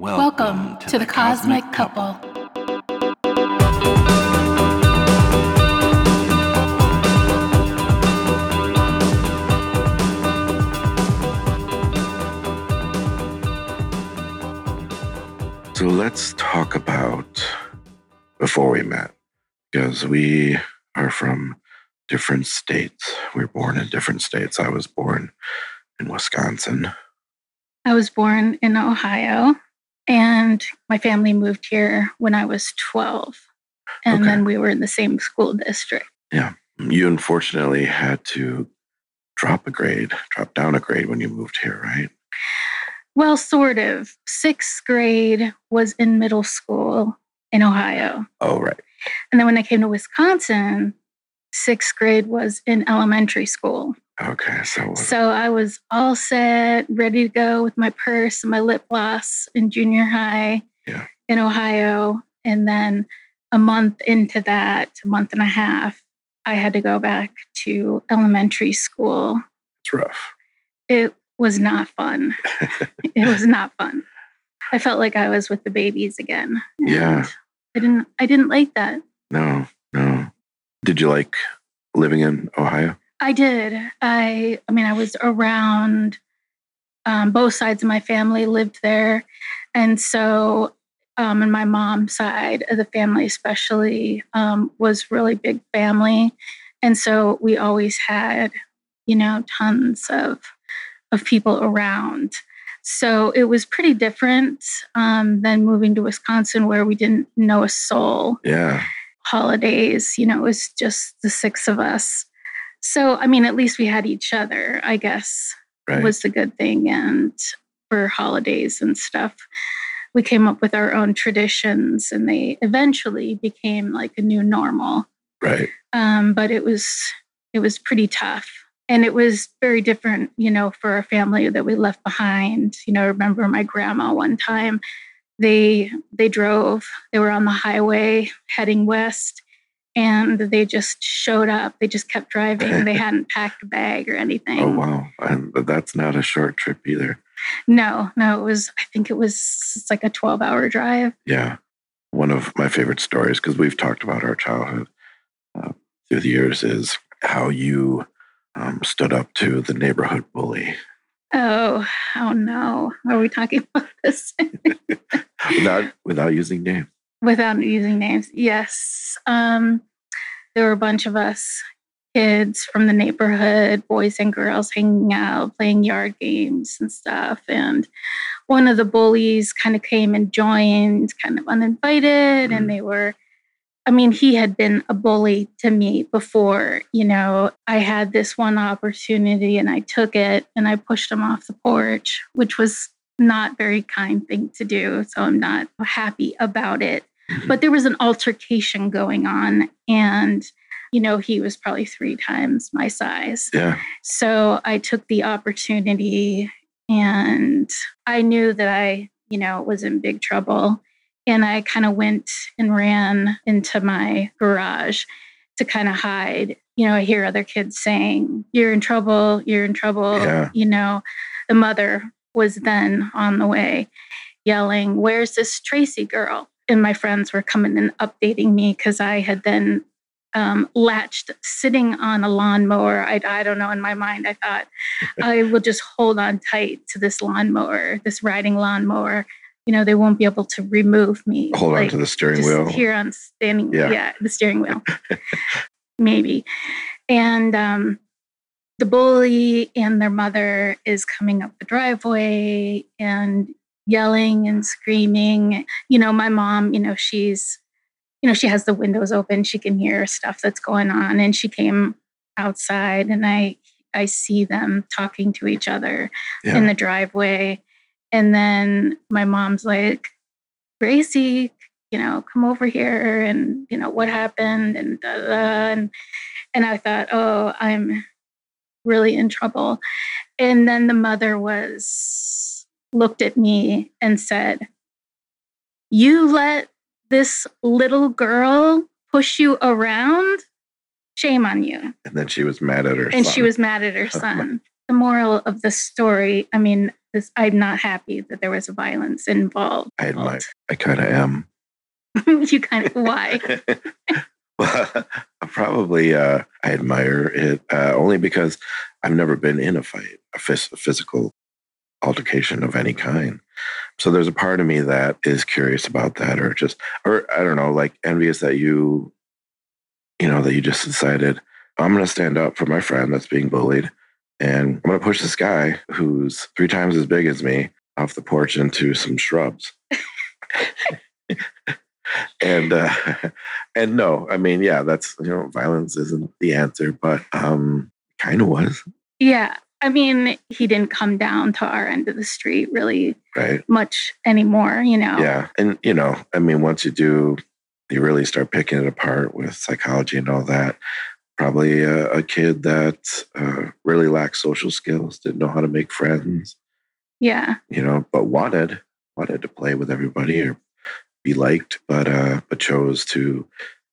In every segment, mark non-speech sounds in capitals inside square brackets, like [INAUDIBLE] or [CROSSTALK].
Welcome, to, the, Cosmic, Couple. So let's talk about before we met, because we are from different states. We were born in different states. I was born in Wisconsin. I was born in Ohio, and my family moved here when I was 12. And Okay. then we were in the same school district. Yeah. You unfortunately had to drop a grade, drop down a grade when you moved here, right? Well, sort of. Sixth grade was in middle school in Ohio. Oh, right. And then when I came to Wisconsin, sixth grade was in elementary school. Okay. So, So I was all set, ready to go with my purse and my lip gloss in junior high Yeah. in Ohio. And then a month into that, a month and a half, I had to go back to elementary school. it's rough. It was not fun. [LAUGHS] it was not fun. I felt like I was with the babies again. Yeah. I didn't I didn't like that. No, no. Did you like living in Ohio? I did. I I mean I was around um, both sides of my family lived there, and so um, and my mom's side of the family especially um, was really big family, and so we always had you know tons of of people around. So it was pretty different um, than moving to Wisconsin where we didn't know a soul Yeah. holidays. You know, it was just the six of us. So, I mean, at least we had each other, I guess, Right. was the good thing. And for holidays and stuff, we came up with our own traditions and they eventually became like a new normal. right. Um, but it was, it was pretty tough. And it was very different, you know, for a family that we left behind. You know, I remember my grandma one time, they they drove, they were on the highway heading west, and they just showed up. They just kept driving. they [LAUGHS] hadn't packed a bag or anything. Oh, wow. And that's not a short trip either. No, no, it was, I think it was it's like a 12 hour drive. Yeah. One of my favorite stories, because we've talked about our childhood uh, through the years, is how you um, stood up to the neighborhood bully Oh, oh no. Are we talking [LAUGHS] about this? [LAUGHS] without without using names. without using names yes um, there were a bunch of us kids from the neighborhood boys and girls hanging out playing yard games and stuff and one of the bullies kind of came and joined kind of uninvited Mm. and they were i mean he had been a bully to me before you know i had this one opportunity and i took it and i pushed him off the porch which was not very kind thing to do so i'm not happy about it. But there was an altercation going on and you know he was probably three times my size. Yeah. so i took the opportunity and i knew that i you know was in big trouble. And i kind of went and ran into my garage to kind of hide. You know i hear other kids saying you're in trouble you're in trouble. Yeah. you know the mother was then on the way yelling where's this tracy girl and my friends were coming and updating me because i had then um, latched sitting on a lawnmower I, I don't know in my mind i thought [LAUGHS] i will just hold on tight to this lawnmower this riding lawnmower you know they won't be able to remove me Hold on to the steering wheel. here on standing Yeah. yeah, the steering wheel [LAUGHS] maybe and um the bully and their mother is coming up the driveway and yelling and screaming you know my mom you know she's you know she has the windows open she can hear stuff that's going on and she came outside and i i see them talking to each other Yeah. in the driveway. And then my mom's like, Gracie, you know, come over here and, you know, what happened? And, da, da, da. and, and I thought, oh, I'm really in trouble. And then the mother was, looked at me and said, You let this little girl push you around? Shame on you and then she was mad at her. and she was mad at her [LAUGHS] son. the moral of the story, I mean, this I'm not happy that there was violence involved. I admire. I kind of am. [LAUGHS] you kind of why? [LAUGHS] well, probably uh, I admire it uh, only because I've never been in a fight, a, phys- a physical altercation of any kind. So there's a part of me that is curious about that, or just, or I don't know, like envious that you, you know, that you just decided I'm going to stand up for my friend that's being bullied, and I'm going to push this guy who's three times as big as me off the porch into some shrubs. [LAUGHS] and uh, [LAUGHS] and no, I mean, yeah, that's you know, violence isn't the answer, but um, kind of was. Yeah, I mean, he didn't come down to our end of the street really right much anymore, you know. Yeah, and you know, I mean, once you do, you really start picking it apart with psychology and all that. Probably a, a kid that uh, really lacked social skills, didn't know how to make friends. Yeah. You know, but wanted wanted to play with everybody or be liked, but uh, but chose to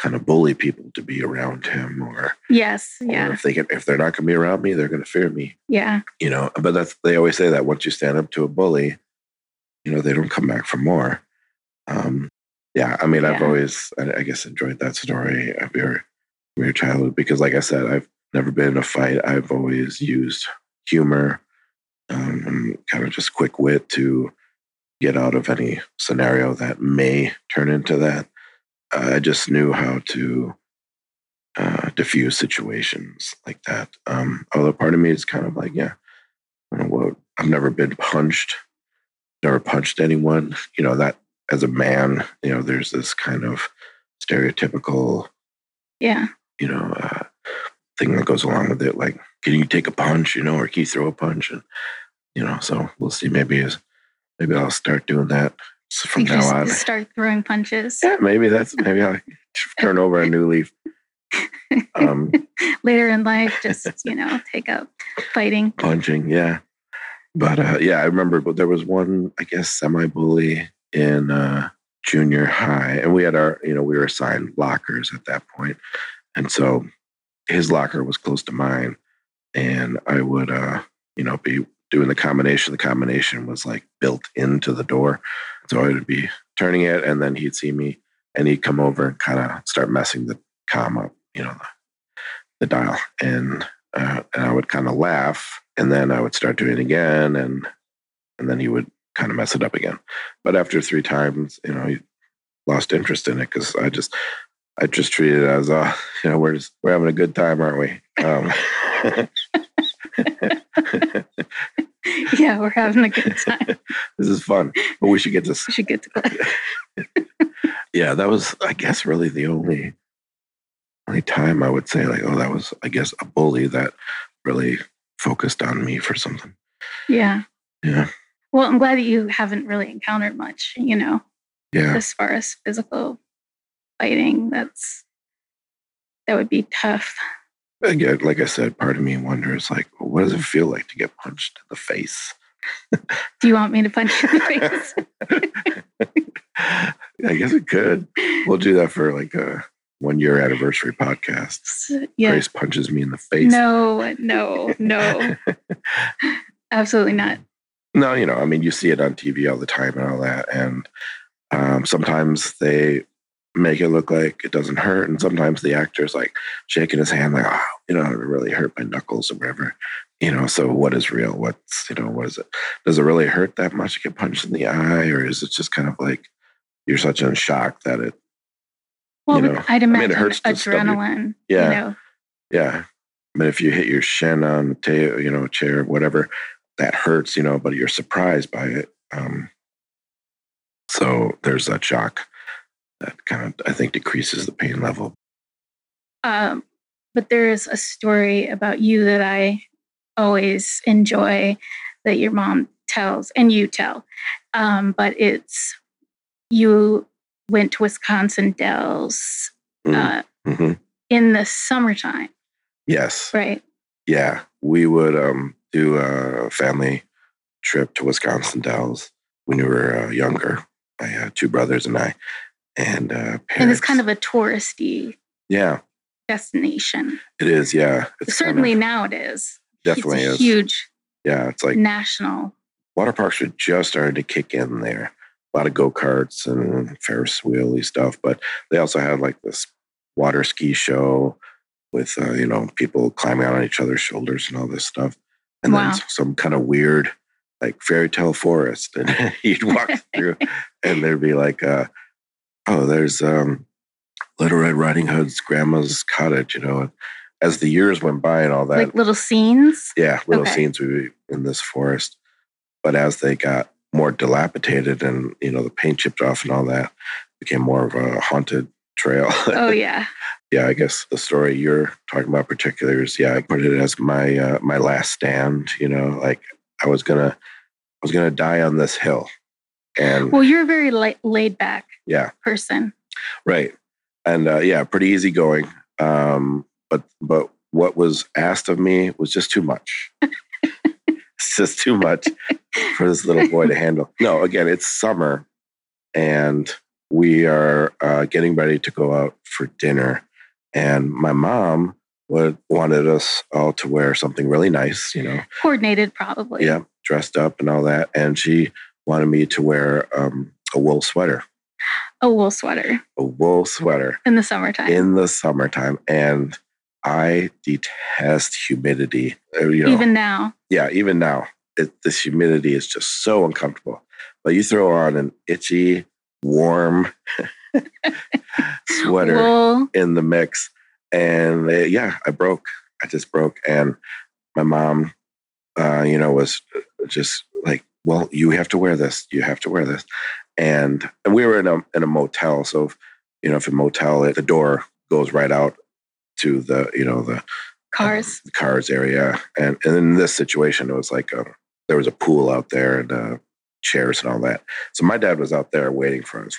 kind of bully people to be around him or yes yeah. or if they can if they're not going to be around me they're going to fear me. Yeah. You know but that's they always say that once you stand up to a bully you know they don't come back for more. Um yeah i mean yeah. i've always I, I, guess enjoyed that story of your your childhood because like i said i've never been in a fight. I've always used humor um, and kind of just quick wit to get out of any scenario that may turn into that. I just knew how to uh, diffuse situations like that. Um, although part of me is kind of like, yeah, well, I've never been punched, never punched anyone. You know that as a man, you know, there's this kind of stereotypical, yeah, you know, uh, thing that goes along with it. Like, can you take a punch? You know, or can you throw a punch? And you know, so we'll see. Maybe as maybe I'll start doing that from you now on. Start throwing punches. Yeah, maybe that's maybe I'll [LAUGHS] turn over a new leaf. Um, [LAUGHS] Later in life, just you know, take up fighting, punching. Yeah, but uh, yeah, I remember. But there was one, I guess, semi-bully in uh, junior high, and we had our, you know, we were assigned lockers at that point, and so his locker was close to mine, and I would, uh, you know, be doing the combination. The combination was like built into the door. So I would be turning it and then he'd see me and he'd come over and kind of start messing the com up, you know, the, the dial. And, uh, and I would kind of laugh and then I would start doing it again and, and then he would kind of mess it up again. But after three times, you know, he lost interest in it because I just, I just treated it as, uh, you know, we're just, we're having a good time, aren't we? Um, [LAUGHS] [LAUGHS] [LAUGHS] yeah, we're having a good [LAUGHS] time. this is fun, but we should get to. We should get to [LAUGHS] yeah, that was, I guess, really the only only time I would say like, oh, that was, I guess, a bully that really focused on me for something. Yeah. Yeah. Well, I'm glad that you haven't really encountered much, you know. Yeah. As far as physical fighting, that's that would be tough again, like I said, part of me wonders, like, well, what does it feel like to get punched in the face? Do you want me to punch you in the face? [LAUGHS] [LAUGHS] I guess it could. We'll do that for like a one year anniversary podcast. Yeah. Grace punches me in the face. No, no, no. [LAUGHS] Absolutely not. No, you know, I mean, you see it on TV all the time and all that. And um, sometimes they make it look like it doesn't hurt. And sometimes the actor's like shaking his hand, like, oh, you know, it really hurt my knuckles or whatever. You know, so what is real? What's, you know, what is it? Does it really hurt that much to get punched in the eye? Or is it just kind of like you're such in shock that it, well, you know, I'd imagine I mean, it hurts adrenaline. Yeah. You know? Yeah. I mean, if you hit your shin on the tail, you know, chair, whatever, that hurts, you know, but you're surprised by it. Um, so there's that shock that kind of I think decreases the pain level. Um, but there is a story about you that I always enjoy that your mom tells and you tell. Um, but it's you went to Wisconsin Dells mm, uh, mm-hmm. in the summertime. Yes. Right. Yeah. We would um, do a family trip to Wisconsin Dells when we were uh, younger. My had two brothers and I and uh, and it's kind of a touristy yeah destination. It is, yeah. It's Certainly kind of, now it is. Definitely it's is huge. Yeah, it's like national water parks are just starting to kick in there. A lot of go karts and Ferris wheelie stuff, but they also had like this water ski show with uh, you know people climbing out on each other's shoulders and all this stuff, and Wow. then some kind of weird like fairy tale forest, and [LAUGHS] you'd walk [LAUGHS] through, and there'd be like, uh, oh, there's um, Little Red Riding Hood's grandma's cottage, you know. As the years went by and all that, like little scenes. yeah, little Okay. scenes we in this forest. But as they got more dilapidated and you know the paint chipped off and all that, became more of a haunted trail. Oh [LAUGHS] yeah. yeah, I guess the story you're talking about particulars. Yeah, I put it as my uh, my last stand. You know, like I was gonna I was gonna die on this hill, and Well, you're a very la- laid back yeah, person. right, and uh, yeah, pretty easygoing. Um, but but what was asked of me was just too much. [LAUGHS] it's just too much for this little boy to handle. No, again, it's summer, and we are uh, getting ready to go out for dinner. And my mom would, wanted us all to wear something really nice, you know, Coordinated, probably. yeah, dressed up and all that. And she wanted me to wear um, a wool sweater, A wool sweater a wool sweater in the summertime. in the summertime. And I detest humidity. Uh, You know, Even now. yeah, even now, it, this humidity is just so uncomfortable. But you throw on an itchy, warm [LAUGHS] sweater Wool. in the mix, and uh, yeah, I broke. I just broke, and my mom, uh, you know, was just like, "Well, you have to wear this. You have to wear this." And and we were in a in a motel, so if, you know, if a motel, the door goes right out to the you know the Cars. the cars area. And, and in this situation, it was like a, there was a pool out there and uh, chairs and all that. So my dad was out there waiting for us.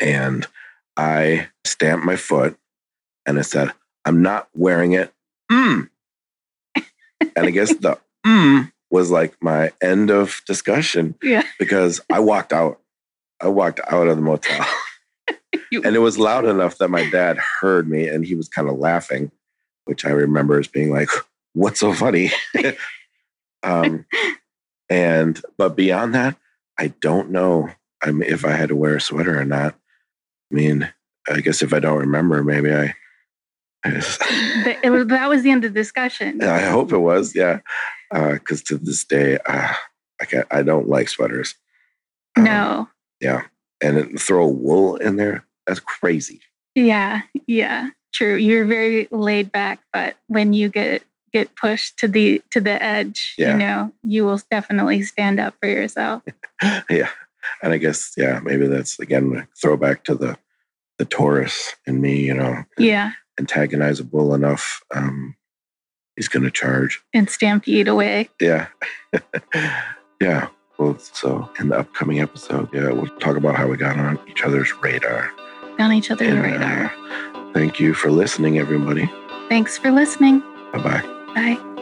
And I stamped my foot and I said, I'm not wearing it. Mm. and I guess the [LAUGHS] mm was like my end of discussion Yeah. [LAUGHS] because I walked out. I walked out of the motel. You- [LAUGHS] [LAUGHS] and it was loud enough that my dad heard me and he was kind of laughing, which I remember as being like, what's so funny? um, and, but beyond that, I don't know I mean, if I had to wear a sweater or not. I mean, I guess if I don't remember, maybe I, I, just- was, that was the end of the discussion. I hope it was, yeah. Because to this day, uh, I, can't, I don't like sweaters. Um, no. Yeah. And then throw wool in there. That's crazy. Yeah. Yeah. True. You're very laid back, but when you get get pushed to the to the edge, Yeah. you know, you will definitely stand up for yourself. [LAUGHS] yeah. And I guess, yeah, maybe that's again a throwback to the the Taurus in me, you know, Yeah. antagonizable enough. Um, he's gonna charge. And stampede away. Yeah. [LAUGHS] yeah. Well, so in the upcoming episode, yeah, we'll talk about how we got on each other's radar. on each other's And, uh, radar. Thank you for listening, everybody. Thanks for listening. Bye bye bye.